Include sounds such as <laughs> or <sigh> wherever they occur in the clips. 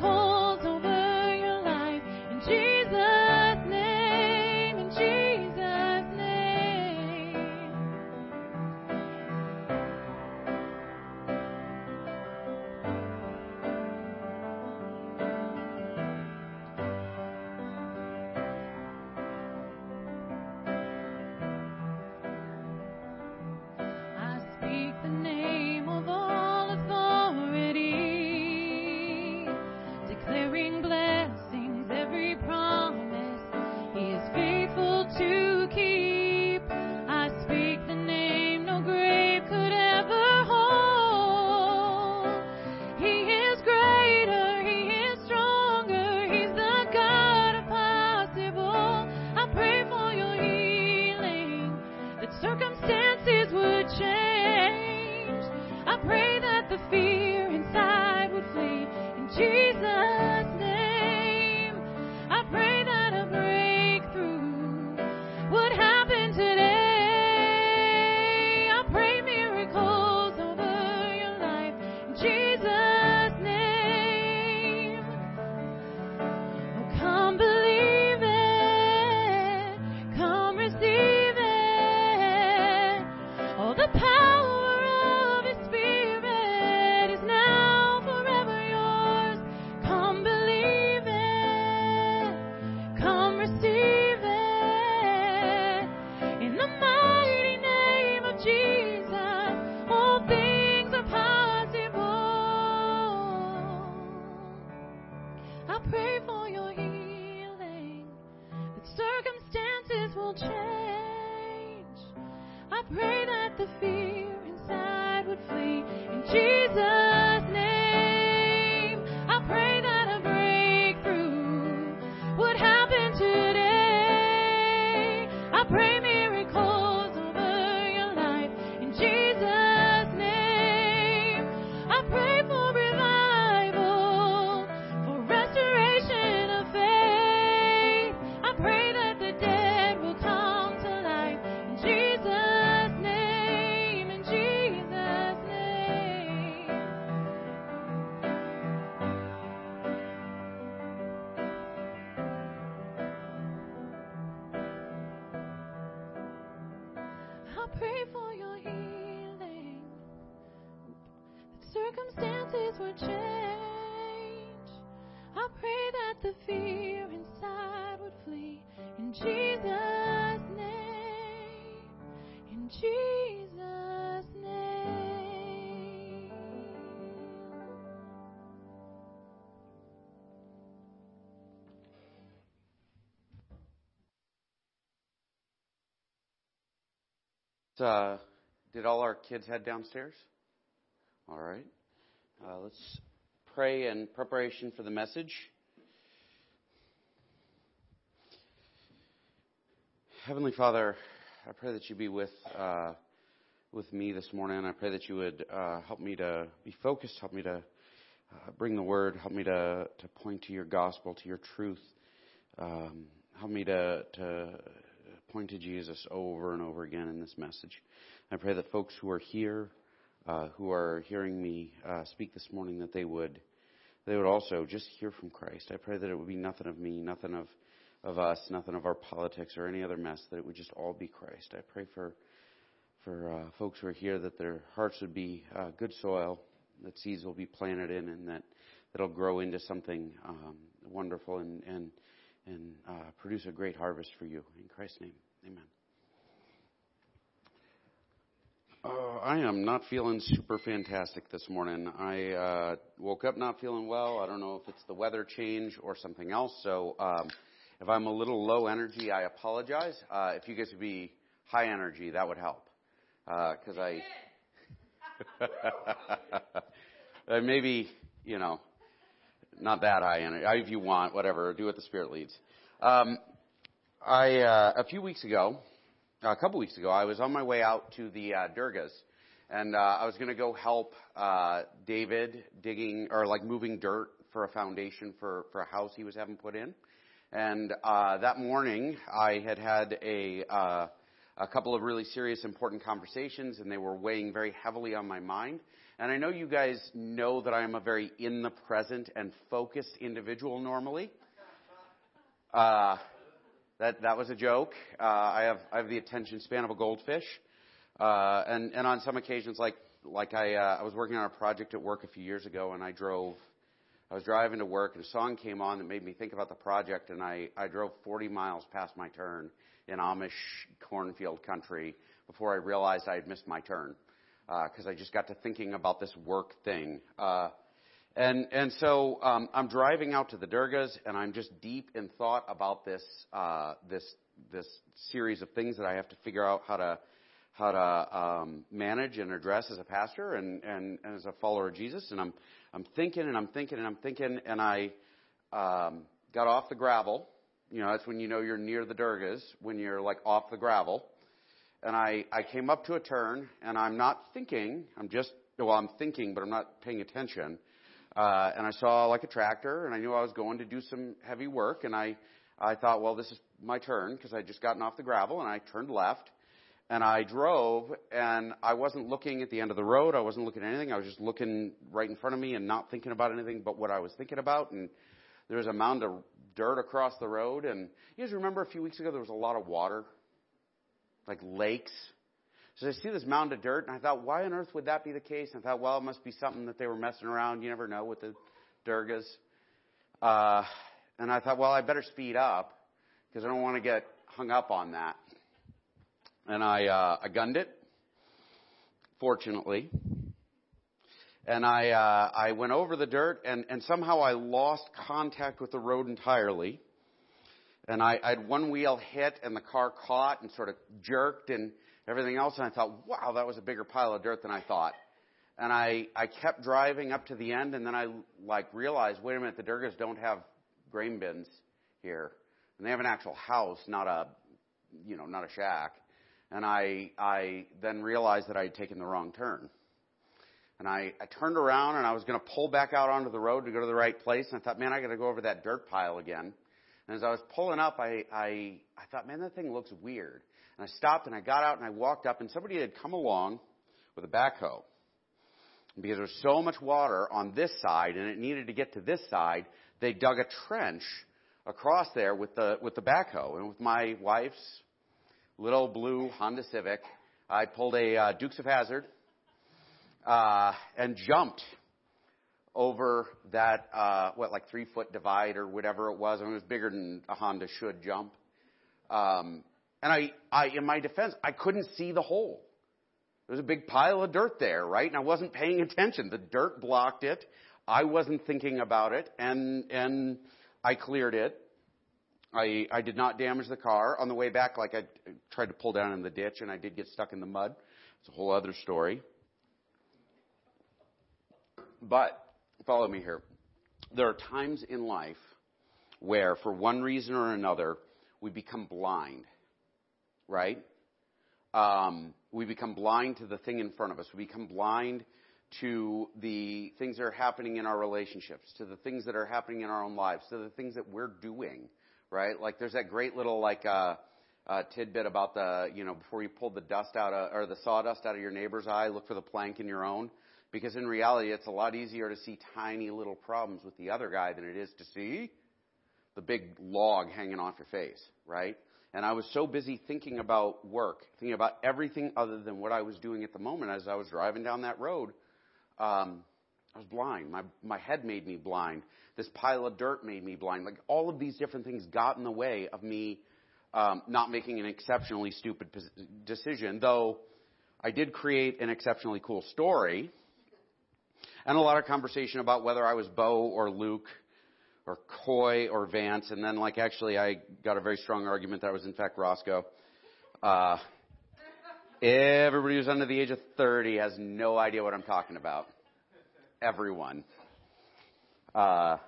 call. circumstances would change. I pray that the fear I pray for your healing. That circumstances would change. I pray that the fear. Uh, did all our kids head downstairs? All right. Uh, let's pray in preparation for the message. Heavenly Father, I pray that you be with uh, with me this morning. I pray that you would uh, help me to be focused, help me to uh, bring the word, help me to to point to your gospel, to your truth. Um, help me to to point to Jesus over and over again in this message. I pray that folks who are here, uh, who are hearing me uh, speak this morning, that they would they would also just hear from Christ. I pray that it would be nothing of me, nothing of of us, nothing of our politics or any other mess. That it would just all be Christ. I pray for for uh, folks who are here that their hearts would be uh, good soil, that seeds will be planted in, and that that'll grow into something um, wonderful and and and uh, produce a great harvest for you in Christ's name. Amen. Uh, I am not feeling super fantastic this morning. I uh, woke up not feeling well. I don't know if it's the weather change or something else. So um, if I'm a little low energy, I apologize. Uh, if you guys would be high energy, that would help. Because uh, I, <laughs> uh, maybe, you know, not that high energy. If you want, whatever, do what the Spirit leads. Um, I, uh, a few weeks ago, a couple weeks ago, I was on my way out to the uh, Durgas, and uh, I was going to go help uh, David digging or like moving dirt for a foundation for for a house he was having put in. And uh, that morning, I had had a uh, a couple of really serious, important conversations, and they were weighing very heavily on my mind. And I know you guys know that I am a very in the present and focused individual normally. Uh, that that was a joke. Uh, I have I have the attention span of a goldfish, uh, and and on some occasions, like like I uh, I was working on a project at work a few years ago, and I drove. I was driving to work, and a song came on that made me think about the project, and I I drove 40 miles past my turn in Amish cornfield country before I realized I had missed my turn because uh, I just got to thinking about this work thing. Uh, and and so um, I'm driving out to the Durgas, and I'm just deep in thought about this uh, this this series of things that I have to figure out how to how to um, manage and address as a pastor and, and, and as a follower of Jesus. And I'm I'm thinking and I'm thinking and I'm thinking, and I um, got off the gravel. You know, that's when you know you're near the Durgas when you're like off the gravel. And I I came up to a turn, and I'm not thinking. I'm just well, I'm thinking, but I'm not paying attention uh, and I saw like a tractor, and I knew I was going to do some heavy work, and I, I thought, well, this is my turn because I just gotten off the gravel, and I turned left, and I drove, and I wasn't looking at the end of the road. I wasn't looking at anything. I was just looking right in front of me and not thinking about anything but what I was thinking about. And there was a mound of dirt across the road, and you guys remember a few weeks ago there was a lot of water, like lakes so I see this mound of dirt, and I thought, why on earth would that be the case? And I thought, well, it must be something that they were messing around. You never know with the Durgas. Uh, and I thought, well, I better speed up because I don't want to get hung up on that. And I, uh, I gunned it, fortunately. And I, uh, I went over the dirt, and, and somehow I lost contact with the road entirely. And I, I had one wheel hit, and the car caught and sort of jerked, and everything else. And I thought, wow, that was a bigger pile of dirt than I thought. And I, I kept driving up to the end and then I like realized, wait a minute, the Durgas don't have grain bins here. And they have an actual house, not a, you know, not a shack. And I, I then realized that I had taken the wrong turn. And I, I turned around and I was going to pull back out onto the road to go to the right place. And I thought, man, I got to go over that dirt pile again. And as I was pulling up, I, I, I thought, man, that thing looks weird. And I stopped and I got out and I walked up and somebody had come along with a backhoe. Because there was so much water on this side and it needed to get to this side, they dug a trench across there with the, with the backhoe. And with my wife's little blue Honda Civic, I pulled a uh, Dukes of Hazzard uh, and jumped over that uh, what like three foot divide or whatever it was. I mean, it was bigger than a Honda should jump. Um, and I, I, in my defense, I couldn't see the hole. There was a big pile of dirt there, right? And I wasn't paying <laughs> attention. The dirt blocked it. I wasn't thinking about it, and and I cleared it. I I did not damage the car on the way back. Like I tried to pull down in the ditch, and I did get stuck in the mud. It's a whole other story. But follow me here. There are times in life where, for one reason or another, we become blind right? Um, we become blind to the thing in front of us. We become blind to the things that are happening in our relationships, to the things that are happening in our own lives, to the things that we're doing, right? Like there's that great little like uh, uh, tidbit about the you know before you pull the dust out of, or the sawdust out of your neighbor's eye, look for the plank in your own, because in reality it's a lot easier to see tiny little problems with the other guy than it is to see the big log hanging off your face, right? And I was so busy thinking about work, thinking about everything other than what I was doing at the moment as I was driving down that road. Um, I was blind. My, my head made me blind. This pile of dirt made me blind. Like all of these different things got in the way of me um, not making an exceptionally stupid decision, though I did create an exceptionally cool story and a lot of conversation about whether I was Bo or Luke or Coy or Vance, and then like actually I got a very strong argument that was in fact Roscoe. Uh, Everybody who's under the age of 30 has no idea what I'm talking about. Everyone. Uh,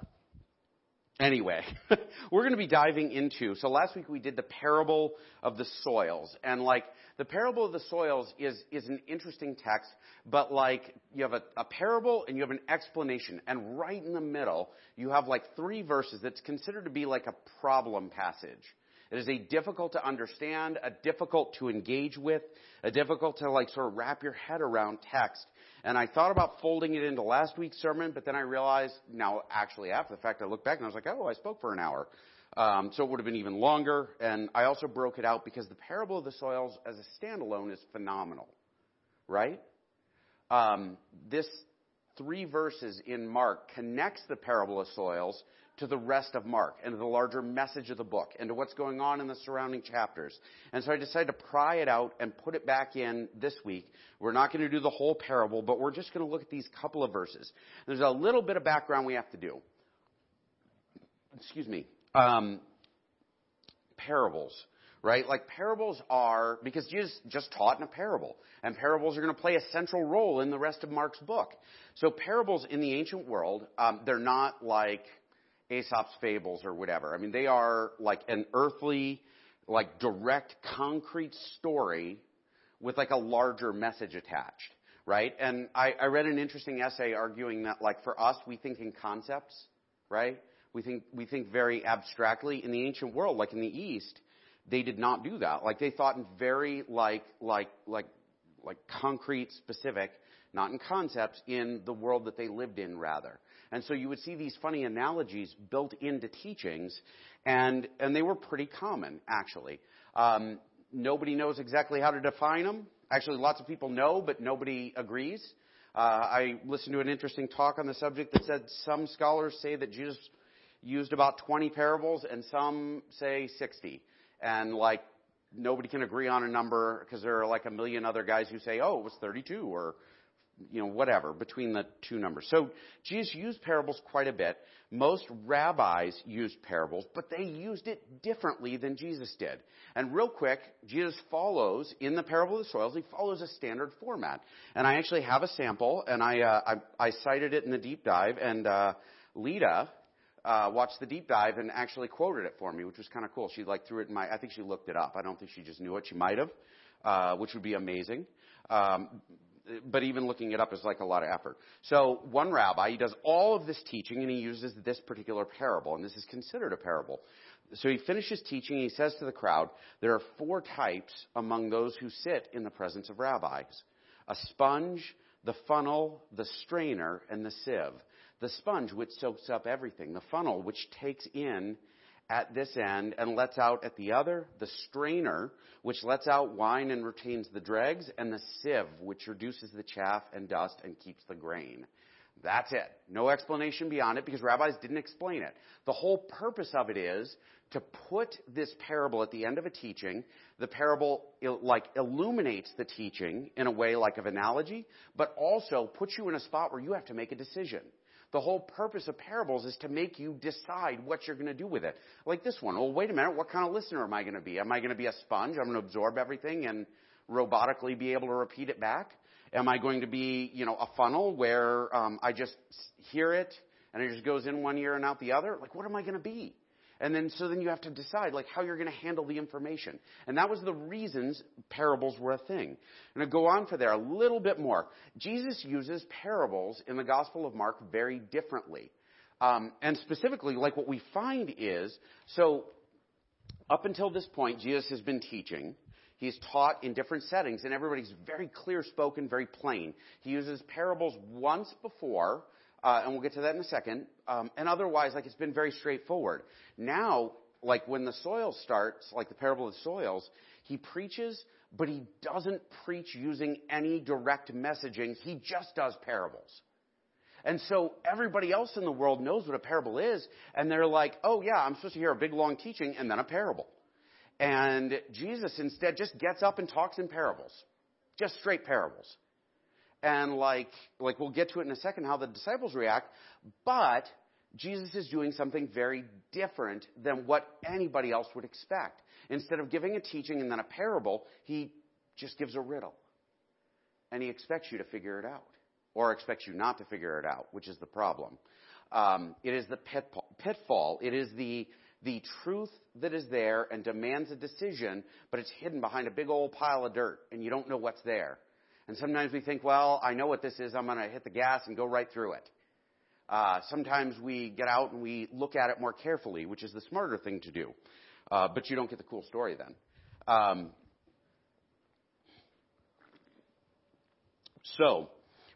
anyway, <laughs> we're going to be diving into. So last week we did the parable of the soils, and like the parable of the soils is is an interesting text, but like you have a, a parable and you have an explanation, and right in the middle you have like three verses that's considered to be like a problem passage. It is a difficult to understand, a difficult to engage with, a difficult to like sort of wrap your head around text. And I thought about folding it into last week's sermon, but then I realized now actually after the fact I looked back and I was like, oh, I spoke for an hour. Um, so it would have been even longer. And I also broke it out because the parable of the soils as a standalone is phenomenal, right? Um, this three verses in Mark connects the parable of soils to the rest of Mark and to the larger message of the book and to what's going on in the surrounding chapters. And so I decided to pry it out and put it back in this week. We're not going to do the whole parable, but we're just going to look at these couple of verses. There's a little bit of background we have to do. Excuse me. Um, parables right? Like parables are, because Jesus just taught in a parable, and parables are going to play a central role in the rest of Mark's book. So parables in the ancient world, um, they're not like Aesop's fables or whatever. I mean, they are like an earthly, like direct, concrete story with like a larger message attached, right? And I, I read an interesting essay arguing that like for us, we think in concepts, right? We think, we think very abstractly. In the ancient world, like in the East, they did not do that. Like they thought in very like, like, like, like concrete, specific, not in concepts, in the world that they lived in rather. And so you would see these funny analogies built into teachings, and, and they were pretty common, actually. Um, nobody knows exactly how to define them. Actually, lots of people know, but nobody agrees. Uh, I listened to an interesting talk on the subject that said some scholars say that Jesus used about 20 parables, and some say 60. And like, nobody can agree on a number because there are like a million other guys who say, oh, it was 32 or you know, whatever, between the two numbers. So Jesus used parables quite a bit. Most rabbis used parables, but they used it differently than Jesus did. And real quick, Jesus follows, in the parable of the soils, he follows a standard format. And I actually have a sample, and I, uh, I, I cited it in the deep dive, and uh, Lita, uh, watched the deep dive and actually quoted it for me, which was kind of cool. She like threw it in my. I think she looked it up. I don't think she just knew it. She might have, uh, which would be amazing. Um, but even looking it up is like a lot of effort. So one rabbi, he does all of this teaching and he uses this particular parable, and this is considered a parable. So he finishes teaching and he says to the crowd, there are four types among those who sit in the presence of rabbis. A sponge, the funnel, the strainer, and the sieve. The sponge, which soaks up everything. The funnel, which takes in at this end and lets out at the other, the strainer, which lets out wine and retains the dregs, and the sieve, which reduces the chaff and dust and keeps the grain. That's it. No explanation beyond it because rabbis didn't explain it. The whole purpose of it is to put this parable at the end of a teaching. The parable like illuminates the teaching in a way like of analogy, but also puts you in a spot where you have to make a decision. The whole purpose of parables is to make you decide what you're going to do with it. Like this one. Well, wait a minute. What kind of listener am I going to be? Am I going to be a sponge? I'm going to absorb everything and robotically be able to repeat it back? Am I going to be, you know, a funnel where um, I just hear it and it just goes in one ear and out the other? Like, what am I going to be? And then, so then you have to decide, like, how you're going to handle the information. And that was the reasons parables were a thing. And to go on for there a little bit more. Jesus uses parables in the Gospel of Mark very differently. Um, and specifically, like what we find is, so up until this point, Jesus has been teaching. He's taught in different settings, and everybody's very clear spoken, very plain. He uses parables once before, uh, and we'll get to that in a second. Um, and otherwise, like it's been very straightforward. Now, like when the soil starts, like the parable of the soils, he preaches, but he doesn't preach using any direct messaging. He just does parables. And so everybody else in the world knows what a parable is, and they're like, oh yeah, I'm supposed to hear a big long teaching and then a parable. And Jesus instead just gets up and talks in parables. Just straight parables and like like we'll get to it in a second how the disciples react but jesus is doing something very different than what anybody else would expect instead of giving a teaching and then a parable he just gives a riddle. And he expects you to figure it out, or expects you not to figure it out, which is the problem. Um, it is the pitfall. It is the, the truth that is there and demands a decision, but it's hidden behind a big old pile of dirt, and you don't know what's there. And sometimes we think, well, I know what this is. I'm going to hit the gas and go right through it. Uh, sometimes we get out and we look at it more carefully, which is the smarter thing to do. Uh, but you don't get the cool story then. Um, so,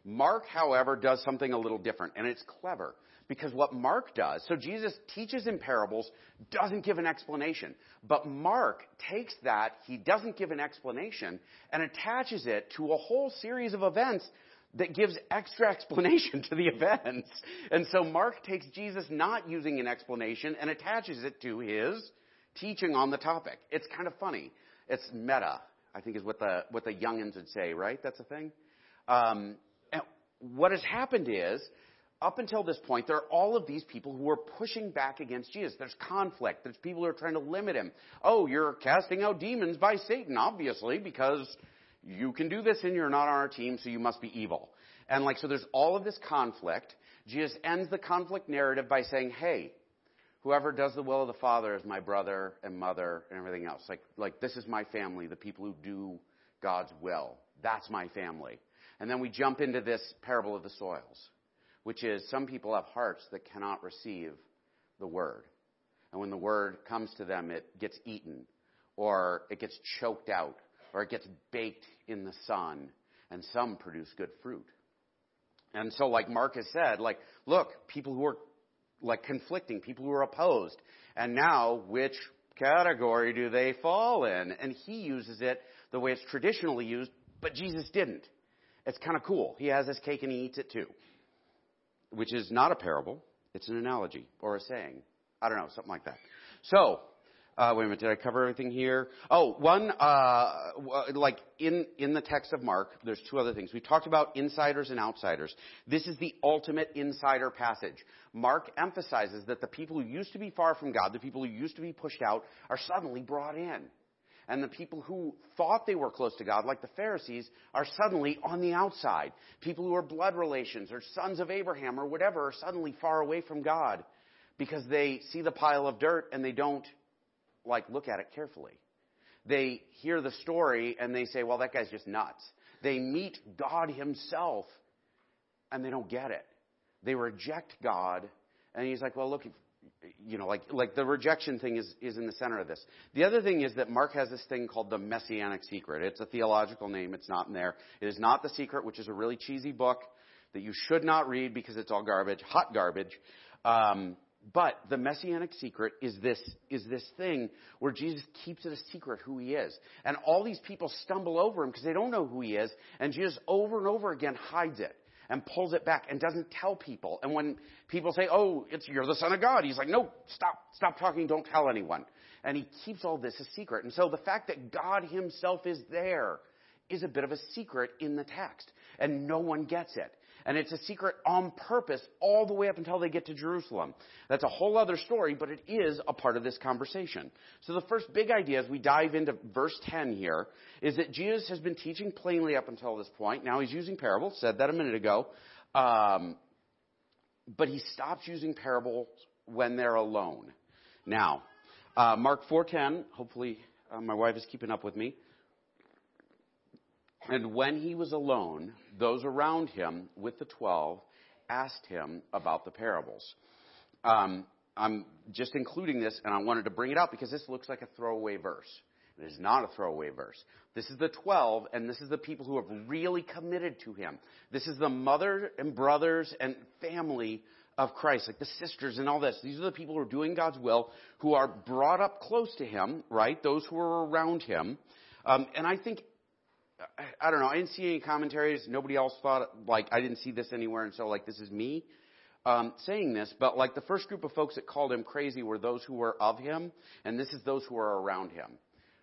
Mark, however, does something a little different, and it's clever. Because what Mark does, so Jesus teaches in parables, doesn't give an explanation. But Mark takes that, he doesn't give an explanation, and attaches it to a whole series of events that gives extra <laughs> explanation to the events. And so Mark takes Jesus not using an explanation and attaches it to his teaching on the topic. It's kind of funny. It's meta, I think is what the, what the youngins would say, right? That's a thing. Um, what has happened is, up until this point, there are all of these people who are pushing back against Jesus. There's conflict. There's people who are trying to limit him. Oh, you're casting out demons by Satan, obviously, because you can do this and you're not on our team, so you must be evil. And like, so there's all of this conflict. Jesus ends the conflict narrative by saying, hey, whoever does the will of the Father is my brother and mother and everything else. Like, like this is my family, the people who do God's will. That's my family. And then we jump into this parable of the soils, which is some people have hearts that cannot receive the word. And when the word comes to them, it gets eaten, or it gets choked out, or it gets baked in the sun, and some produce good fruit. And so, like Mark has said, like, look, people who are like conflicting, people who are opposed. And now, which category do they fall in? And he uses it the way it's traditionally used, but Jesus didn't. It's kind of cool. He has his cake and he eats it too, which is not a parable. It's an analogy or a saying. I don't know, something like that. So, uh, wait a minute, did I cover everything here? Oh, one, uh, like in, in the text of Mark, there's two other things. We talked about insiders and outsiders. This is the ultimate insider passage. Mark emphasizes that the people who used to be far from God, the people who used to be pushed out, are suddenly brought in. And the people who thought they were close to God, like the Pharisees, are suddenly on the outside. People who are blood relations or sons of Abraham or whatever are suddenly far away from God because they see the pile of dirt and they don't like look at it carefully. They hear the story and they say, well, that guy's just nuts. They meet God himself and they don't get it. They reject God and he's like, well, look, you know, like, like the rejection thing is, is in the center of this. The other thing is that Mark has this thing called the Messianic Secret. It's a theological name. It's not in there. It is not The Secret, which is a really cheesy book that you should not read because it's all garbage, hot garbage. Um, but the messianic secret is this, is this thing where Jesus keeps it a secret who he is. And all these people stumble over him because they don't know who he is. And Jesus over and over again hides it and pulls it back and doesn't tell people. And when people say, oh, it's, you're the son of God, he's like, no, stop, stop talking, don't tell anyone. And he keeps all this a secret. And so the fact that God himself is there is a bit of a secret in the text. And no one gets it. And it's a secret on purpose all the way up until they get to Jerusalem. That's a whole other story, but it is a part of this conversation. So the first big idea as we dive into verse 10 here is that Jesus has been teaching plainly up until this point. Now he's using parables, said that a minute ago. Um, but he stops using parables when they're alone. Now, uh, Mark 4.10, hopefully uh, my wife is keeping up with me. And when he was alone, those around him with the twelve asked him about the parables. Um, I'm just including this, and I wanted to bring it out because this looks like a throwaway verse. It is not a throwaway verse. This is the 12, and this is the people who have really committed to him. This is the mother and brothers and family of Christ, like the sisters and all this. These are the people who are doing God's will, who are brought up close to him, right? Those who are around him. Um, and I think I don't know. I didn't see any commentaries. Nobody else thought like I didn't see this anywhere, and so like this is me um, saying this. But like the first group of folks that called him crazy were those who were of him, and this is those who are around him.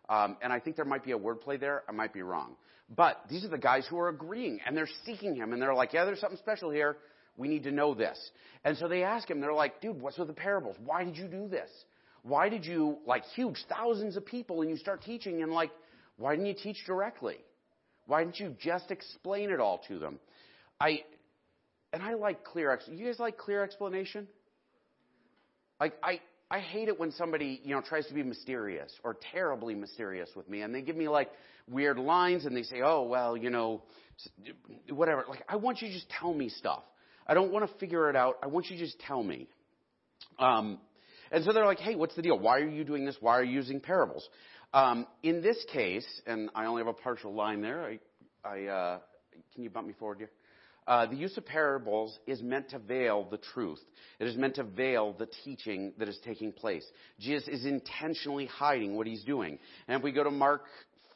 Um, and I think there might be a wordplay there. I might be wrong, but these are the guys who are agreeing and they're seeking him, and they're like, yeah, there's something special here. We need to know this. And so they ask him. They're like, dude, what's with the parables? Why did you do this? Why did you like huge thousands of people and you start teaching and like, why didn't you teach directly? Why didn't you just explain it all to them? I, and I like clear, ex- you guys like clear explanation? Like, I, I hate it when somebody, you know, tries to be mysterious or terribly mysterious with me and they give me like weird lines and they say, oh, well, you know, whatever. Like, I want you to just tell me stuff. I don't want to figure it out. I want you to just tell me. Um, and so they're like, hey, what's the deal? Why are you doing this? Why are you using parables? Um, in this case, and I only have a partial line there. I, I uh, can you bump me forward here? Uh, the use of parables is meant to veil the truth. It is meant to veil the teaching that is taking place. Jesus is intentionally hiding what he's doing. And if we go to Mark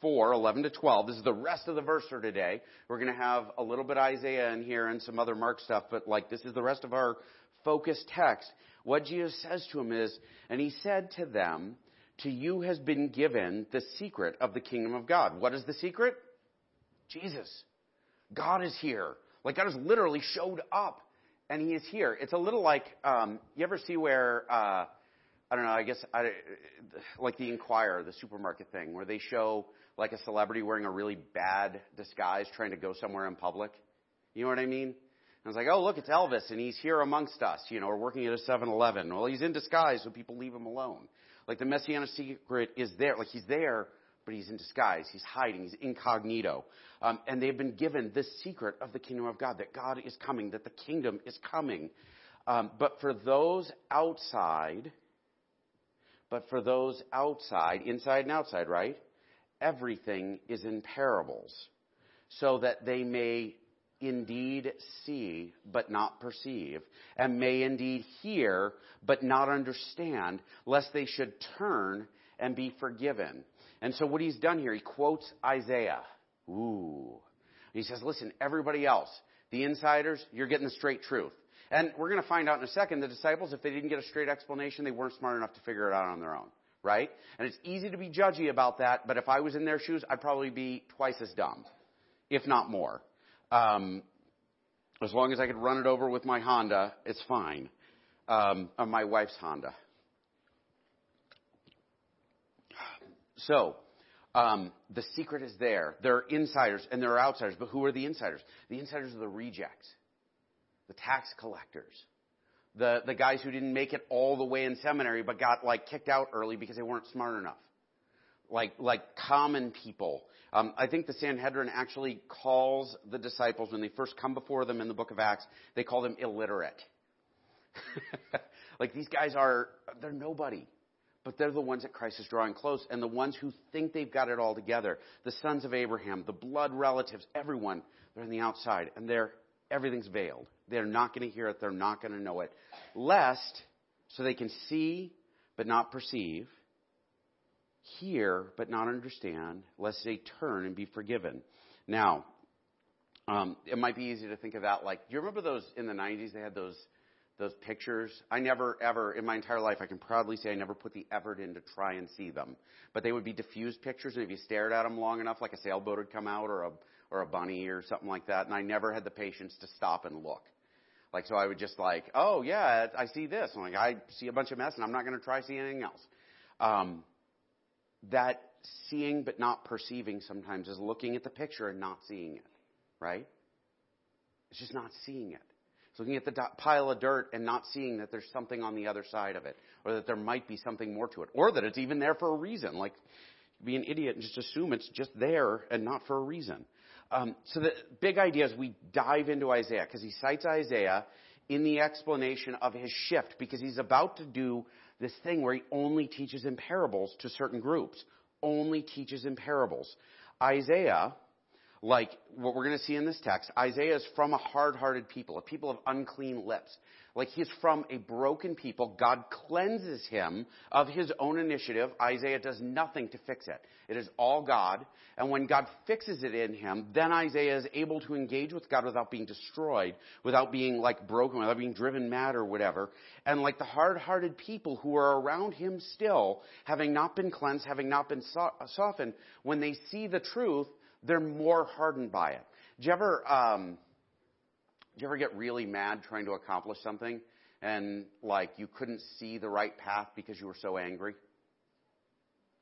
4, 11 to 12, this is the rest of the verse for today. We're going to have a little bit Isaiah in here and some other Mark stuff, but like this is the rest of our focus text. What Jesus says to him is, and he said to them, to you has been given the secret of the kingdom of God. What is the secret? Jesus. God is here. Like God has literally showed up and he is here. It's a little like, um, you ever see where, uh, I don't know, I guess, I, like the Enquirer, the supermarket thing, where they show like a celebrity wearing a really bad disguise trying to go somewhere in public. You know what I mean? And I was like, oh, look, it's Elvis, and he's here amongst us, you know, we're working at a 7-Eleven. Well, he's in disguise, so people leave him alone. Like the Messianic secret is there, like he's there, but he's in disguise. He's hiding. He's incognito. Um, and they've been given this secret of the kingdom of God, that God is coming, that the kingdom is coming. Um, but for those outside, but for those outside, inside and outside, right? Everything is in parables, so that they may indeed see, but not perceive, and may indeed hear, but not understand, lest they should turn and be forgiven. And so what he's done here, he quotes Isaiah. Ooh. He says, listen, everybody else, the insiders, you're getting the straight truth. And we're going to find out in a second, the disciples, if they didn't get a straight explanation, they weren't smart enough to figure it out on their own. Right? And it's easy to be judgy about that, but if I was in their shoes, I'd probably be twice as dumb, if not more. Um, as long as I could run it over with my Honda, it's fine. Um, or my wife's Honda. So, um, the secret is there. There are insiders and there are outsiders, but who are the insiders? The insiders are the rejects, the tax collectors, the, the guys who didn't make it all the way in seminary but got like kicked out early because they weren't smart enough. Like, like common people. Um, I think the Sanhedrin actually calls the disciples when they first come before them in the book of Acts, they call them illiterate. <laughs> like these guys are, they're nobody but they're the ones that Christ is drawing close and the ones who think they've got it all together. The sons of Abraham, the blood relatives, everyone, they're on the outside and they're, everything's veiled. They're not going to hear it. They're not going to know it. Lest, so they can see but not perceive, hear but not understand, lest they turn and be forgiven. Now, um, it might be easy to think of that like, do you remember those in the 90s? They had those those pictures. I never ever, in my entire life, I can proudly say I never put the effort in to try and see them. But they would be diffused pictures, and if you stared at them long enough, like a sailboat would come out or a, or a bunny or something like that, and I never had the patience to stop and look. Like, so I would just like, oh yeah, I see this. I'm like, I see a bunch of mess and I'm not going to try see anything else. Um, that seeing but not perceiving sometimes is looking at the picture and not seeing it, right? It's just not seeing it. It's looking at the pile of dirt and not seeing that there's something on the other side of it, or that there might be something more to it, or that it's even there for a reason. Like, be an idiot and just assume it's just there and not for a reason. Um, so the big idea is we dive into Isaiah because he cites Isaiah in the explanation of his shift because he's about to do this thing where he only teaches in parables to certain groups, only teaches in parables. Isaiah like what we're going to see in this text, Isaiah is from a hard-hearted people, a people of unclean lips. Like he's from a broken people. God cleanses him of his own initiative. Isaiah does nothing to fix it. It is all God. And when God fixes it in him, then Isaiah is able to engage with God without being destroyed, without being like broken, without being driven mad or whatever. And like the hard-hearted people who are around him still, having not been cleansed, having not been softened, when they see the truth, they're more hardened by it. Do you ever, um, do you ever get really mad trying to accomplish something and like you couldn't see the right path because you were so angry?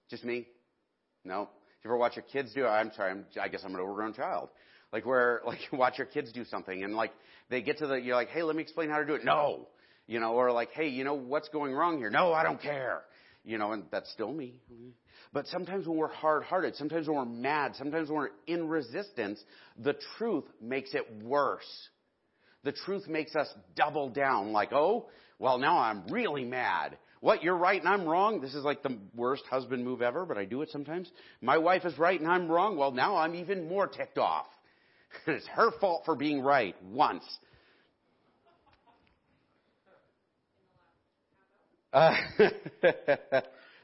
Just me? No. you ever watch your kids do? I'm sorry, I'm, I guess I'm an overgrown child. Like where, <laughs> like watch your kids do something and like they get to the, you're like, hey, let me explain how to do it. No. You know, or like, hey, you know what's going wrong here? No, I don't care. You know, and that's still me. Mm-hmm. But sometimes when we're hard hearted, sometimes when we're mad, sometimes when we're in resistance, the truth makes it worse. The truth makes us double down like, oh, well now I'm really mad. What, you're right and I'm wrong? This is like the worst husband move ever, but I do it sometimes. My wife is right and I'm wrong. Well now I'm even more ticked off. <laughs> it's her fault for being right once. Uh, <laughs>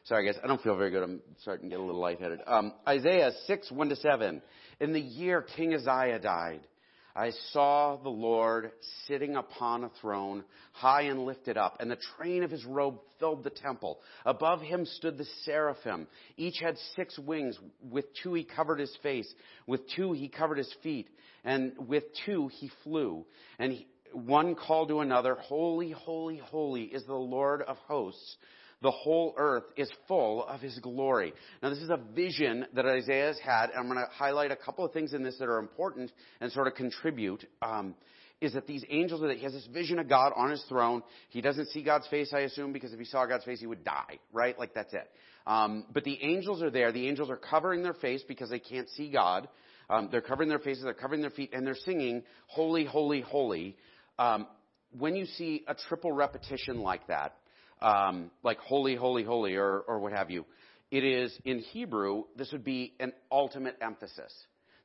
sorry, guys. I don't feel very good. I'm starting to get a little lightheaded. Um, Isaiah 6, 1 to 7. In the year King Uzziah died, I saw the Lord sitting upon a throne, high and lifted up, and the train of his robe filled the temple. Above him stood the seraphim. Each had six wings. With two he covered his face. With two he covered his feet. And with two he flew. And he, one called to another, Holy, holy, holy is the Lord of hosts the whole earth is full of his glory. Now this is a vision that Isaiah has had, and I'm going to highlight a couple of things in this that are important and sort of contribute. Um, is that these angels, that he has this vision of God on his throne. He doesn't see God's face, I assume, because if he saw God's face, he would die, right? Like that's it. Um, but the angels are there. The angels are covering their face because they can't see God. Um, they're covering their faces, they're covering their feet, and they're singing, Holy, Holy, Holy. Um, when you see a triple repetition like that, um, like holy, holy, holy, or, or what have you. It is in Hebrew, this would be an ultimate emphasis.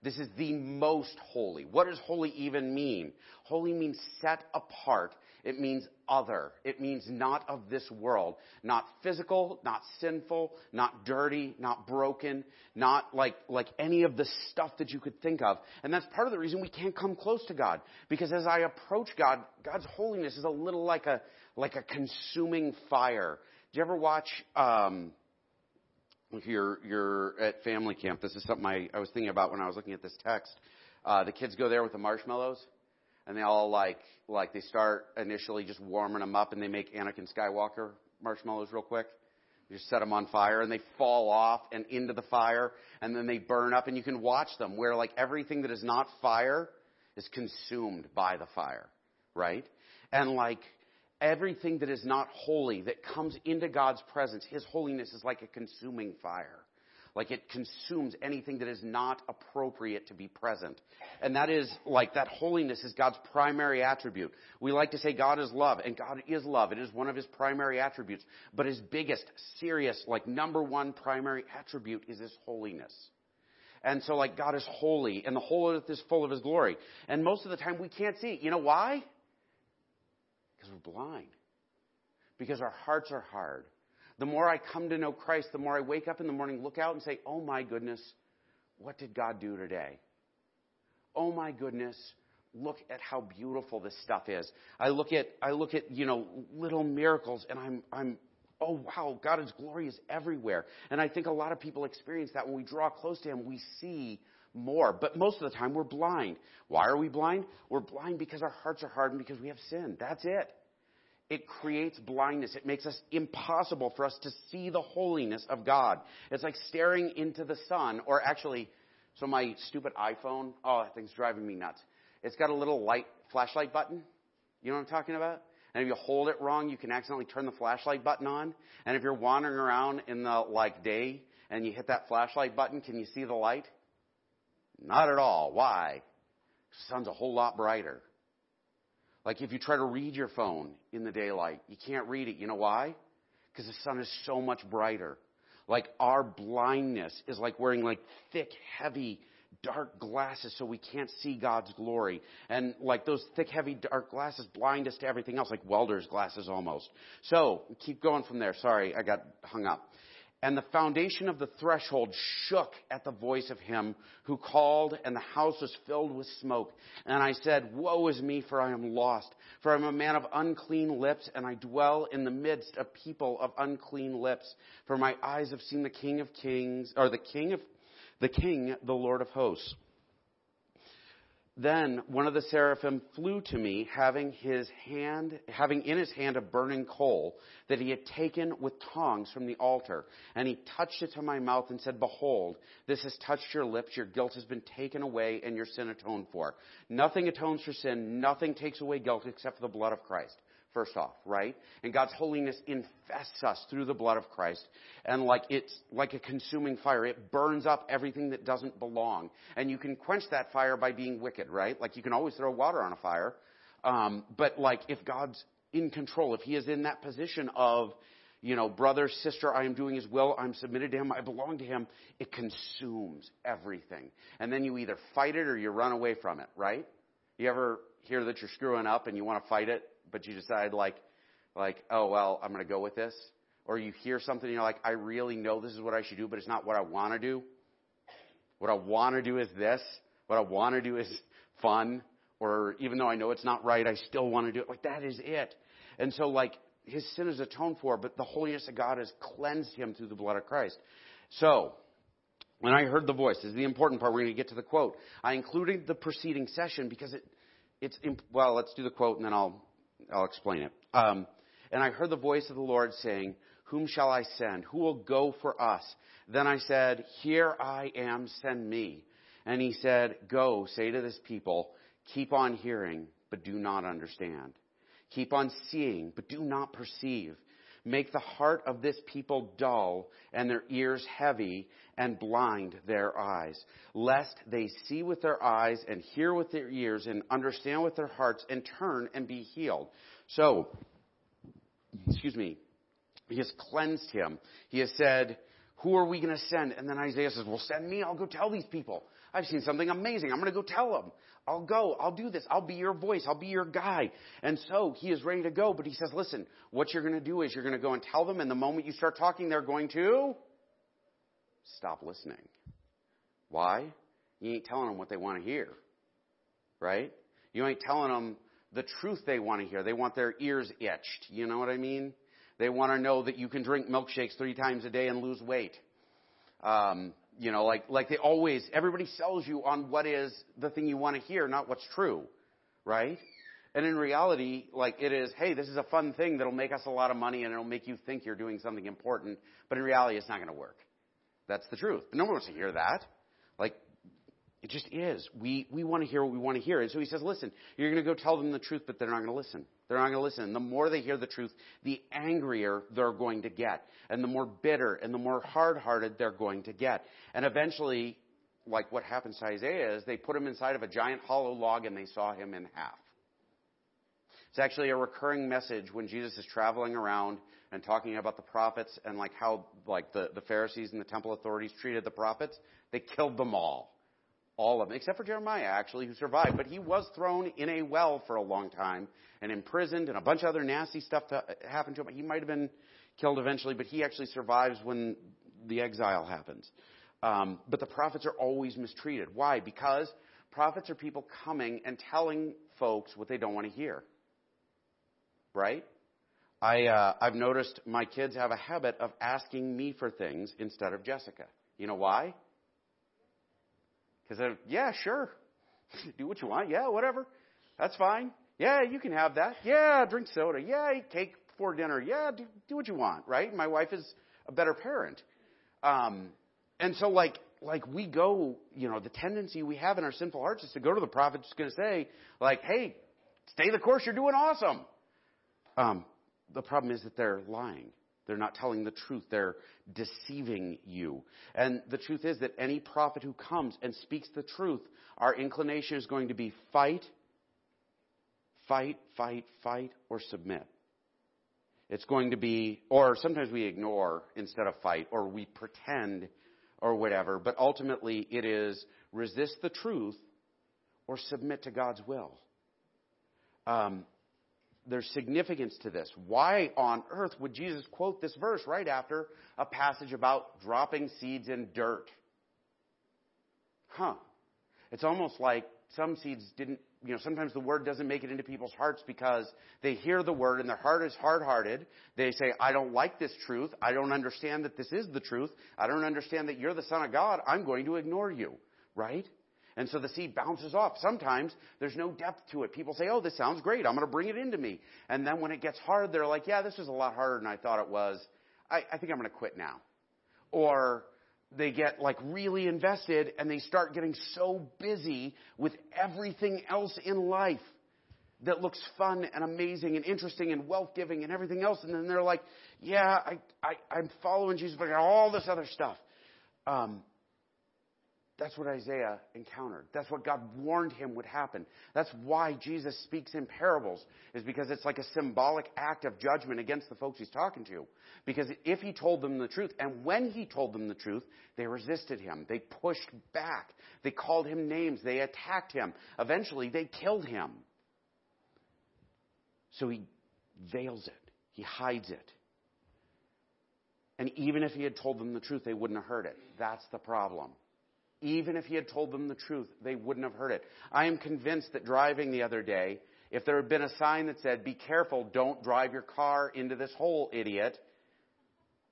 This is the most holy. What does holy even mean? Holy means set apart. It means other. It means not of this world. Not physical, not sinful, not dirty, not broken, not like, like any of the stuff that you could think of. And that's part of the reason we can't come close to God. Because as I approach God, God's holiness is a little like a, like a consuming fire. Do you ever watch, um, you're, you're at family camp, this is something I, I was thinking about when I was looking at this text. Uh, the kids go there with the marshmallows, and they all like, like they start initially just warming them up, and they make Anakin Skywalker marshmallows real quick. You just set them on fire, and they fall off and into the fire, and then they burn up, and you can watch them where like everything that is not fire is consumed by the fire, right? And like everything that is not holy that comes into God's presence, His holiness is like a consuming fire. Like it consumes anything that is not appropriate to be present. And that is like that holiness is God's primary attribute. We like to say God is love, and God is love. It is one of His primary attributes. But His biggest, serious, like number one primary attribute is His holiness. And so like God is holy, and the whole earth is full of His glory. And most of the time we can't see it. You know why? Because we're blind. Because our hearts are hard. The more I come to know Christ, the more I wake up in the morning, look out and say, Oh my goodness, what did God do today? Oh my goodness, look at how beautiful this stuff is. I look at, I look at, you know, little miracles and I'm, I'm, oh wow, God's glory is everywhere. And I think a lot of people experience that when we draw close to Him, we see more. But most of the time, we're blind. Why are we blind? We're blind because our hearts are hardened because we have sin. That's it. It creates blindness. It makes us impossible for us to see the holiness of God. It's like staring into the sun, or actually, so my stupid iPhone, oh, that thing's driving me nuts. It's got a little light, flashlight button. You know what I'm talking about? And if you hold it wrong, you can accidentally turn the flashlight button on. And if you're wandering around in the like day and you hit that flashlight button, can you see the light? Not at all. Why? The sun's a whole lot brighter. Like if you try to read your phone in the daylight, you can't read it. You know why? Because the sun is so much brighter. Like our blindness is like wearing like thick, heavy, dark glasses so we can't see God's glory. And like those thick, heavy, dark glasses blind us to everything else, like welder's glasses almost. So, keep going from there. Sorry, I got hung up. And the foundation of the threshold shook at the voice of him who called, and the house was filled with smoke. And I said, Woe is me, for I am lost. For I am a man of unclean lips, and I dwell in the midst of people of unclean lips. For my eyes have seen the King of Kings, or the King of the King, the Lord of hosts. Then one of the seraphim flew to me, having his hand, having in his hand a burning coal that he had taken with tongs from the altar. And he touched it to my mouth and said, Behold, this has touched your lips. Your guilt has been taken away and your sin atoned for. Nothing atones for sin. Nothing takes away guilt except for the blood of Christ first off, right? And God's holiness infests us through the blood of Christ. And like it's like a consuming fire. It burns up everything that doesn't belong. And you can quench that fire by being wicked, right? Like you can always throw water on a fire. Um, but like if God's in control, if He is in that position of, you know, brother, sister, I am doing His will, I'm submitted to Him, I belong to Him, it consumes everything. And then you either fight it or you run away from it, right? You ever hear that you're screwing up and you want to fight it but you decide like, like, oh well, I'm going to go with this. Or you hear something and you're like, I really know this is what I should do, but it's not what I want to do. What I want to do is this. What I want to do is fun. Or even though I know it's not right, I still want to do it. Like that is it. And so like his sin is atoned for, but the holiness of God has cleansed him through the blood of Christ. So, when I heard the voice, is the important part. We're going to get to the quote. I included the preceding session because it, it's, well, let's do the quote and then I'll I'll explain it. Um, and I heard the voice of the Lord saying, Whom shall I send? Who will go for us? Then I said, Here I am, send me. And he said, Go, say to this people, keep on hearing, but do not understand. Keep on seeing, but do not perceive. Make the heart of this people dull and their ears heavy and blind their eyes, lest they see with their eyes and hear with their ears and understand with their hearts and turn and be healed. So, excuse me, he has cleansed him. He has said, who are we going to send? And then Isaiah says, well, send me. I'll go tell these people. I've seen something amazing. I'm going to go tell them. I'll go. I'll do this. I'll be your voice. I'll be your guy. And so he is ready to go, but he says, listen, what you're going to do is you're going to go and tell them, and the moment you start talking, they're going to stop listening. Why? You ain't telling them what they want to hear. Right? You ain't telling them the truth they want to hear. They want their ears itched. You know what I mean? They want to know that you can drink milkshakes three times a day and lose weight. Um, you know, like, like they always, everybody sells you on what is the thing you want to hear, not what's true. Right? And in reality, like it is, hey, this is a fun thing that'll make us a lot of money and it'll make you think you're doing something important. But in reality, it's not going to work. That's the truth. But no one wants to hear that. Like, it just is. We, we want to hear what we want to hear. And so he says, listen, you're going to go tell them the truth, but they're not going to listen. They're not going to listen. And the more they hear the truth, the angrier they're going to get. And the more bitter and the more hard-hearted they're going to get. And eventually, like what happens to Isaiah is they put him inside of a giant hollow log and they saw him in half. It's actually a recurring message when Jesus is traveling around and talking about the prophets and like how like the, the Pharisees and the temple authorities treated the prophets. They killed them all. All of them, except for Jeremiah, actually, who survived. But he was thrown in a well for a long time and imprisoned, and a bunch of other nasty stuff to, happened to him. He might have been killed eventually, but he actually survives when the exile happens. Um, but the prophets are always mistreated. Why? Because prophets are people coming and telling folks what they don't want to hear. Right? I, uh, I've noticed my kids have a habit of asking me for things instead of Jessica. You know why? Because yeah, sure. <laughs> Do what you want. Yeah, whatever. That's fine. Yeah, you can have that. Yeah, drink soda. Yeah, eat cake before dinner. Yeah, do, do what you want, right? My wife is a better parent. Um, and so like, like we go, you know, the tendency we have in our sinful hearts is to go to the prophet just going to say, like, hey, stay the course, you're doing awesome. Um, the problem is that they're lying. They're not telling the truth. They're deceiving you. And the truth is that any prophet who comes and speaks the truth, our inclination is going to be fight, fight, fight, fight, or submit. It's going to be, or sometimes we ignore instead of fight, or we pretend, or whatever. But ultimately, it is resist the truth or submit to God's will. Um, there's significance to this. Why on earth would Jesus quote this verse right after a passage about dropping seeds in dirt? Huh. It's almost like some seeds didn't, you know, sometimes the word doesn't make it into people's hearts because they hear the word and their heart is hard hearted. They say, I don't like this truth. I don't understand that this is the truth. I don't understand that you're the Son of God. I'm going to ignore you. Right? And so the seed bounces off. Sometimes there's no depth to it. People say, oh, this sounds great. I'm going to bring it into me. And then when it gets hard, they're like, yeah, this is a lot harder than I thought it was. I, I think I'm going to quit now. Or they get like really invested and they start getting so busy with everything else in life that looks fun and amazing and interesting and wealth giving and everything else. And then they're like, yeah, I, I, I'm following Jesus, but I got all this other stuff. Um, that's what Isaiah encountered. That's what God warned him would happen. That's why Jesus speaks in parables, is because it's like a symbolic act of judgment against the folks he's talking to. Because if he told them the truth, and when he told them the truth, they resisted him. They pushed back. They called him names. They attacked him. Eventually, they killed him. So he veils it, he hides it. And even if he had told them the truth, they wouldn't have heard it. That's the problem. Even if he had told them the truth, they wouldn't have heard it. I am convinced that driving the other day, if there had been a sign that said, Be careful, don't drive your car into this hole, idiot,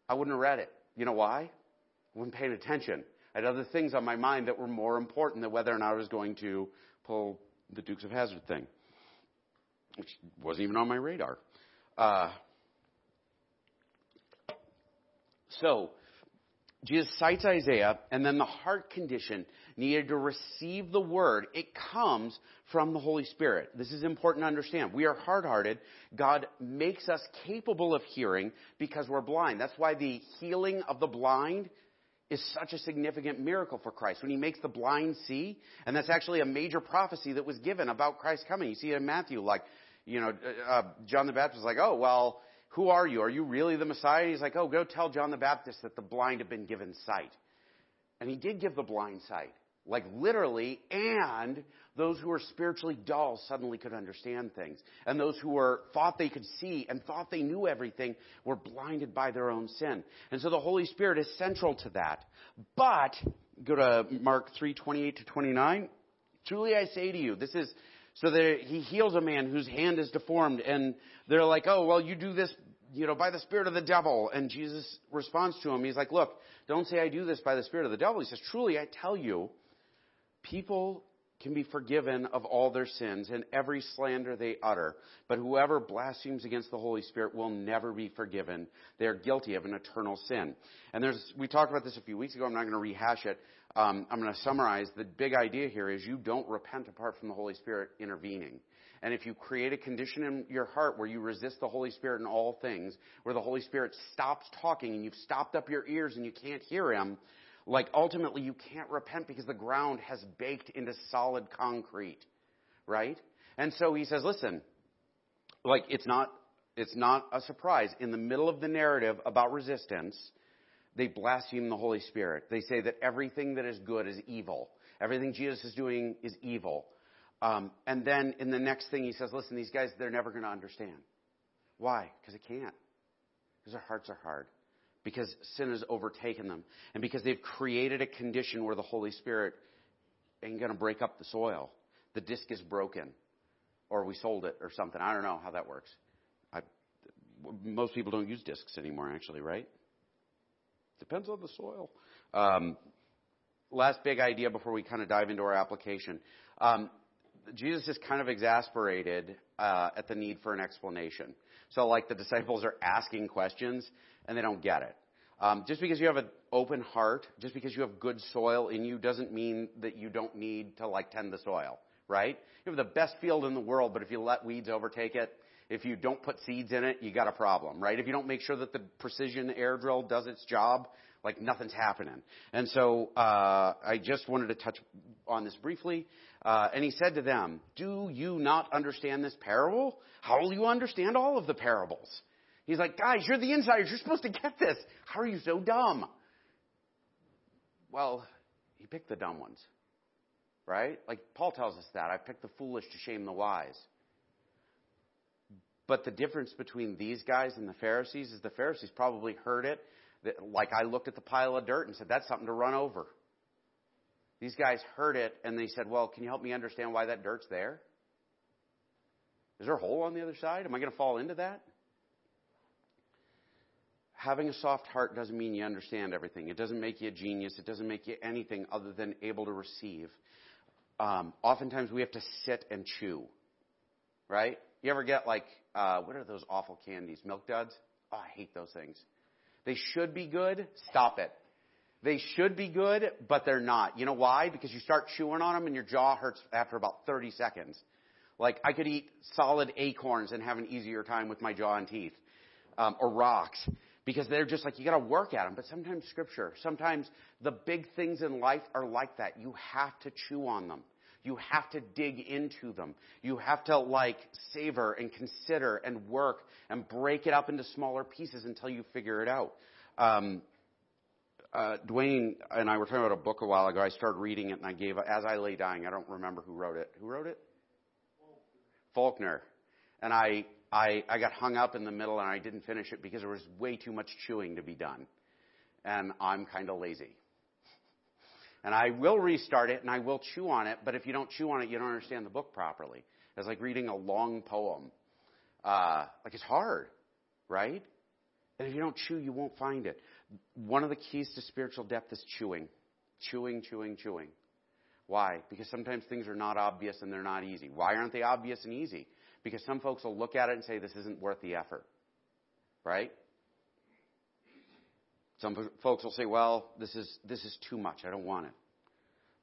I wouldn't have read it. You know why? I wasn't paying attention. I had other things on my mind that were more important than whether or not I was going to pull the Dukes of Hazzard thing, which wasn't even on my radar. Uh, so, Jesus cites Isaiah, and then the heart condition needed to receive the word. It comes from the Holy Spirit. This is important to understand. We are hard hearted. God makes us capable of hearing because we're blind. That's why the healing of the blind is such a significant miracle for Christ. When he makes the blind see, and that's actually a major prophecy that was given about Christ coming. You see it in Matthew, like, you know, uh, John the Baptist was like, oh, well, who are you? Are you really the Messiah? He's like, Oh, go tell John the Baptist that the blind have been given sight. And he did give the blind sight, like literally, and those who were spiritually dull suddenly could understand things. And those who were, thought they could see and thought they knew everything were blinded by their own sin. And so the Holy Spirit is central to that. But, go to Mark 3, 28 to 29. Truly I say to you, this is, so that he heals a man whose hand is deformed and they're like, oh, well, you do this, you know, by the spirit of the devil. And Jesus responds to him. He's like, look, don't say I do this by the spirit of the devil. He says, truly, I tell you, people can be forgiven of all their sins and every slander they utter. But whoever blasphemes against the Holy Spirit will never be forgiven. They are guilty of an eternal sin. And there's, we talked about this a few weeks ago. I'm not going to rehash it. Um, I'm going to summarize. The big idea here is you don't repent apart from the Holy Spirit intervening. And if you create a condition in your heart where you resist the Holy Spirit in all things, where the Holy Spirit stops talking and you've stopped up your ears and you can't hear Him, like ultimately you can't repent because the ground has baked into solid concrete, right? And so he says, listen, like it's not, it's not a surprise. In the middle of the narrative about resistance, they blaspheme the Holy Spirit. They say that everything that is good is evil. Everything Jesus is doing is evil. Um, and then in the next thing, he says, listen, these guys, they're never going to understand. Why? Because they can't. Because their hearts are hard. Because sin has overtaken them. And because they've created a condition where the Holy Spirit ain't going to break up the soil. The disc is broken. Or we sold it or something. I don't know how that works. I, most people don't use discs anymore, actually, right? Depends on the soil. Um, last big idea before we kind of dive into our application. Um, Jesus is kind of exasperated uh, at the need for an explanation. So, like the disciples are asking questions and they don't get it. Um, just because you have an open heart, just because you have good soil in you, doesn't mean that you don't need to like tend the soil, right? You have the best field in the world, but if you let weeds overtake it, if you don't put seeds in it, you got a problem, right? If you don't make sure that the precision air drill does its job, like nothing's happening. And so uh, I just wanted to touch on this briefly. Uh, and he said to them, Do you not understand this parable? How will you understand all of the parables? He's like, Guys, you're the insiders. You're supposed to get this. How are you so dumb? Well, he picked the dumb ones, right? Like Paul tells us that. I picked the foolish to shame the wise. But the difference between these guys and the Pharisees is the Pharisees probably heard it. Like I looked at the pile of dirt and said, That's something to run over. These guys heard it and they said, Well, can you help me understand why that dirt's there? Is there a hole on the other side? Am I going to fall into that? Having a soft heart doesn't mean you understand everything. It doesn't make you a genius. It doesn't make you anything other than able to receive. um, oftentimes we have to sit and chew, right? You ever get like, uh, what are those awful candies? Milk duds? Oh, I hate those things. They should be good. Stop it. They should be good, but they're not. You know why? Because you start chewing on them and your jaw hurts after about 30 seconds. Like I could eat solid acorns and have an easier time with my jaw and teeth, um, or rocks, because they're just like you got to work at them. But sometimes scripture, sometimes the big things in life are like that. You have to chew on them. You have to dig into them. You have to like savor and consider and work and break it up into smaller pieces until you figure it out. Um, uh, Dwayne and I were talking about a book a while ago. I started reading it and I gave, it, as I lay dying, I don't remember who wrote it. Who wrote it? Faulkner. And I, I, I got hung up in the middle and I didn't finish it because there was way too much chewing to be done. And I'm kind of lazy. And I will restart it and I will chew on it, but if you don't chew on it, you don't understand the book properly. It's like reading a long poem. Uh, like it's hard, right? And if you don't chew, you won't find it. One of the keys to spiritual depth is chewing. Chewing, chewing, chewing. Why? Because sometimes things are not obvious and they're not easy. Why aren't they obvious and easy? Because some folks will look at it and say, this isn't worth the effort. Right? Some folks will say, well, this is, this is too much. I don't want it.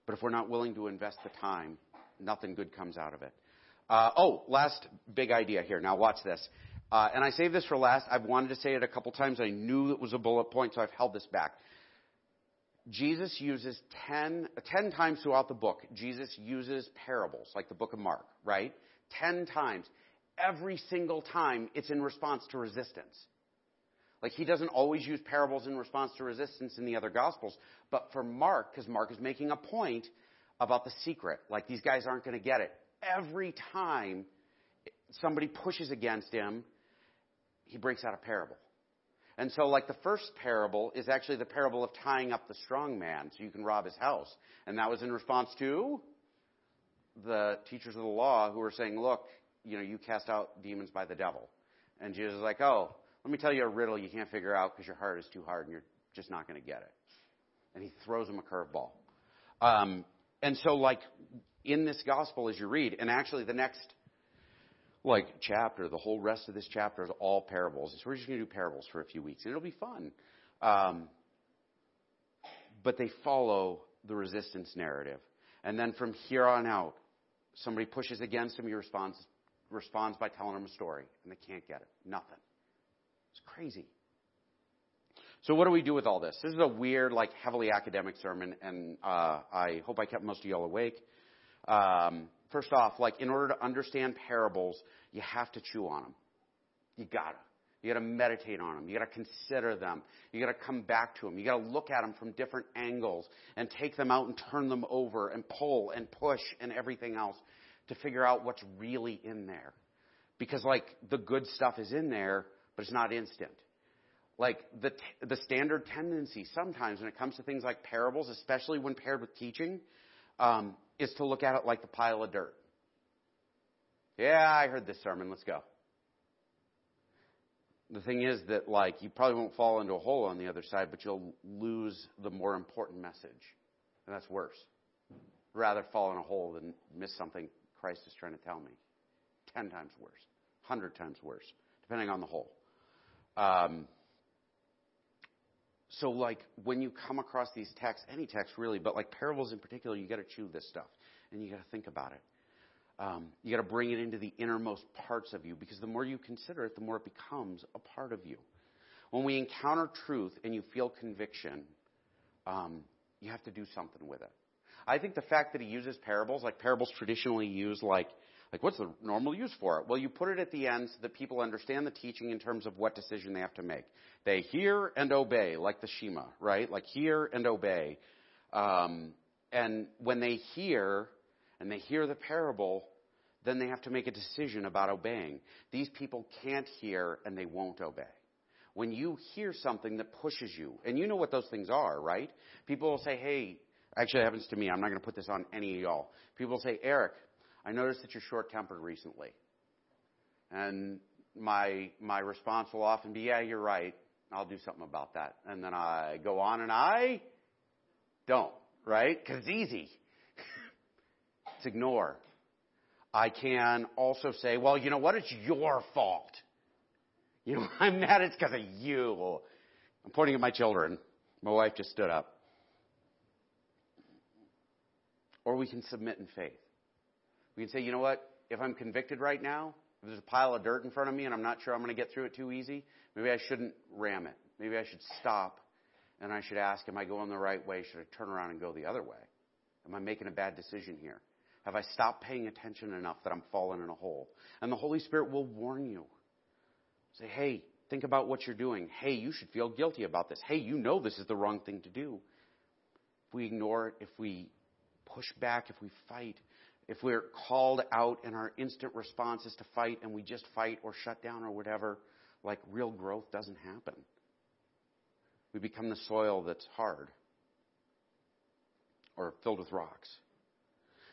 But if we're not willing to invest the time, nothing good comes out of it. Uh, oh, last big idea here. Now watch this. Uh, and I saved this for last. I've wanted to say it a couple times. I knew it was a bullet point, so I've held this back. Jesus uses 10, 10 times throughout the book, Jesus uses parables, like the book of Mark, right? 10 times. Every single time, it's in response to resistance. Like he doesn't always use parables in response to resistance in the other gospels, but for Mark, because Mark is making a point about the secret, like these guys aren't going to get it. Every time somebody pushes against him, he breaks out a parable. And so, like the first parable is actually the parable of tying up the strong man so you can rob his house. And that was in response to the teachers of the law who were saying, look, you know, you cast out demons by the devil. And Jesus is like, oh, let me tell you a riddle you can't figure out because your heart is too hard and you're just not going to get it. And he throws him a curveball. Um, and so, like, in this gospel, as you read, and actually the next, like, chapter, the whole rest of this chapter is all parables. So we're just going to do parables for a few weeks, and it'll be fun. Um, but they follow the resistance narrative. And then from here on out, somebody pushes against him, he responds, responds by telling them a story, and they can't get it. Nothing. It's crazy. So what do we do with all this? This is a weird, like heavily academic sermon, and uh, I hope I kept most of y'all awake. Um, first off, like in order to understand parables, you have to chew on them. You gotta. You gotta meditate on them. You gotta consider them. You gotta come back to them. You gotta look at them from different angles and take them out and turn them over and pull and push and everything else to figure out what's really in there. Because like the good stuff is in there, but it's not instant. Like the, the standard tendency sometimes when it comes to things like parables, especially when paired with teaching, um, is to look at it like the pile of dirt. Yeah, I heard this sermon. Let's go. The thing is that like you probably won't fall into a hole on the other side, but you'll lose the more important message, and that's worse. Rather fall in a hole than miss something Christ is trying to tell me. Ten times worse, hundred times worse, depending on the hole. Um, so, like, when you come across these texts, any text really, but like parables in particular, you got to chew this stuff and you got to think about it. Um, you got to bring it into the innermost parts of you because the more you consider it, the more it becomes a part of you. When we encounter truth and you feel conviction, um, you have to do something with it. I think the fact that he uses parables, like parables traditionally use like like, what's the normal use for it? Well, you put it at the end so that people understand the teaching in terms of what decision they have to make. They hear and obey, like the Shema, right? Like hear and obey. Um, and when they hear and they hear the parable, then they have to make a decision about obeying. These people can't hear and they won't obey. When you hear something that pushes you, and you know what those things are, right? People will say, hey, actually it happens to me. I'm not going to put this on any of y'all. People will say, Eric, I noticed that you're short tempered recently. And my, my response will often be, yeah, you're right. I'll do something about that. And then I go on and I don't, right? Because it's easy. <laughs> It's ignore. I can also say, well, you know what? It's your fault. You know, <laughs> I'm mad it's because of you. I'm pointing at my children. My wife just stood up. Or we can submit in faith. We can say, you know what? If I'm convicted right now, if there's a pile of dirt in front of me and I'm not sure I'm going to get through it too easy, maybe I shouldn't ram it. Maybe I should stop and I should ask, am I going the right way? Should I turn around and go the other way? Am I making a bad decision here? Have I stopped paying attention enough that I'm falling in a hole? And the Holy Spirit will warn you. Say, hey, think about what you're doing. Hey, you should feel guilty about this. Hey, you know this is the wrong thing to do. If we ignore it, if we push back, if we fight, if we're called out and our instant response is to fight and we just fight or shut down or whatever, like real growth doesn't happen. We become the soil that's hard or filled with rocks.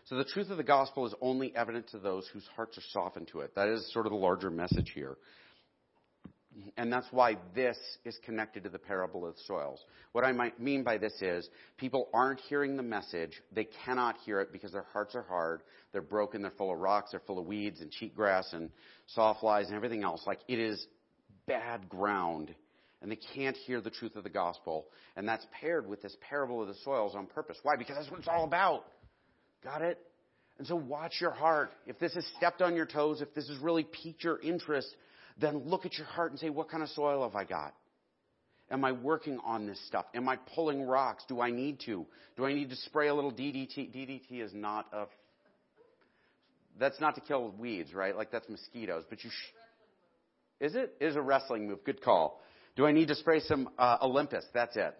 So the truth of the gospel is only evident to those whose hearts are softened to it. That is sort of the larger message here. And that's why this is connected to the parable of the soils. What I might mean by this is people aren't hearing the message. They cannot hear it because their hearts are hard. They're broken. They're full of rocks. They're full of weeds and cheatgrass and sawflies and everything else. Like it is bad ground. And they can't hear the truth of the gospel. And that's paired with this parable of the soils on purpose. Why? Because that's what it's all about. Got it? And so watch your heart. If this has stepped on your toes, if this has really piqued your interest, then look at your heart and say, what kind of soil have I got? Am I working on this stuff? Am I pulling rocks? Do I need to? Do I need to spray a little DDT? DDT is not a. That's not to kill weeds, right? Like that's mosquitoes. But you. Sh- is it? It is a wrestling move. Good call. Do I need to spray some uh, Olympus? That's it.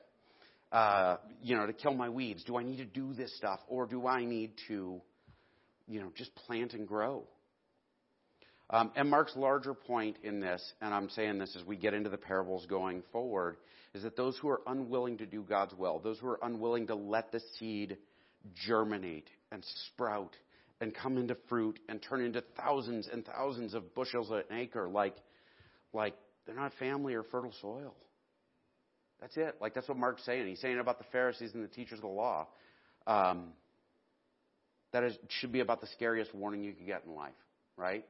Uh, you know, to kill my weeds. Do I need to do this stuff, or do I need to, you know, just plant and grow? Um, and Mark's larger point in this, and I'm saying this as we get into the parables going forward, is that those who are unwilling to do God's will, those who are unwilling to let the seed germinate and sprout and come into fruit and turn into thousands and thousands of bushels an acre, like, like they're not family or fertile soil. That's it. Like that's what Mark's saying. He's saying about the Pharisees and the teachers of the law. Um, that is, should be about the scariest warning you could get in life, right?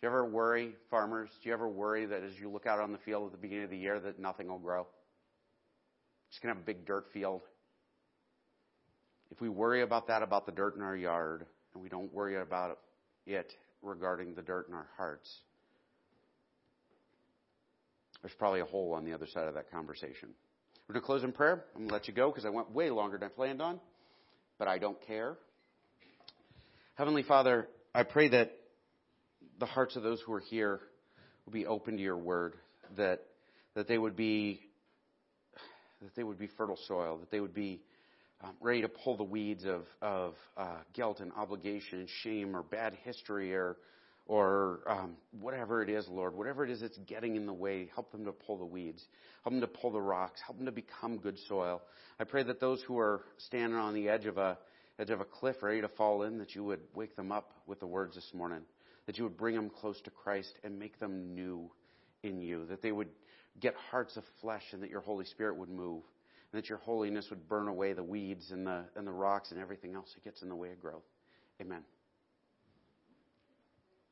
Do you ever worry, farmers, do you ever worry that as you look out on the field at the beginning of the year that nothing will grow? Just going to have a big dirt field. If we worry about that, about the dirt in our yard, and we don't worry about it regarding the dirt in our hearts, there's probably a hole on the other side of that conversation. We're going to close in prayer. I'm going to let you go because I went way longer than I planned on, but I don't care. Heavenly Father, I pray that the hearts of those who are here will be open to your word, that, that they would be, that they would be fertile soil, that they would be um, ready to pull the weeds of, of uh, guilt and obligation and shame or bad history or, or um, whatever it is, Lord, whatever it is that's getting in the way, help them to pull the weeds, help them to pull the rocks, help them to become good soil. I pray that those who are standing on the edge of a edge of a cliff ready to fall in, that you would wake them up with the words this morning that you would bring them close to Christ and make them new in you, that they would get hearts of flesh and that your Holy Spirit would move, and that your holiness would burn away the weeds and the, and the rocks and everything else that gets in the way of growth. Amen.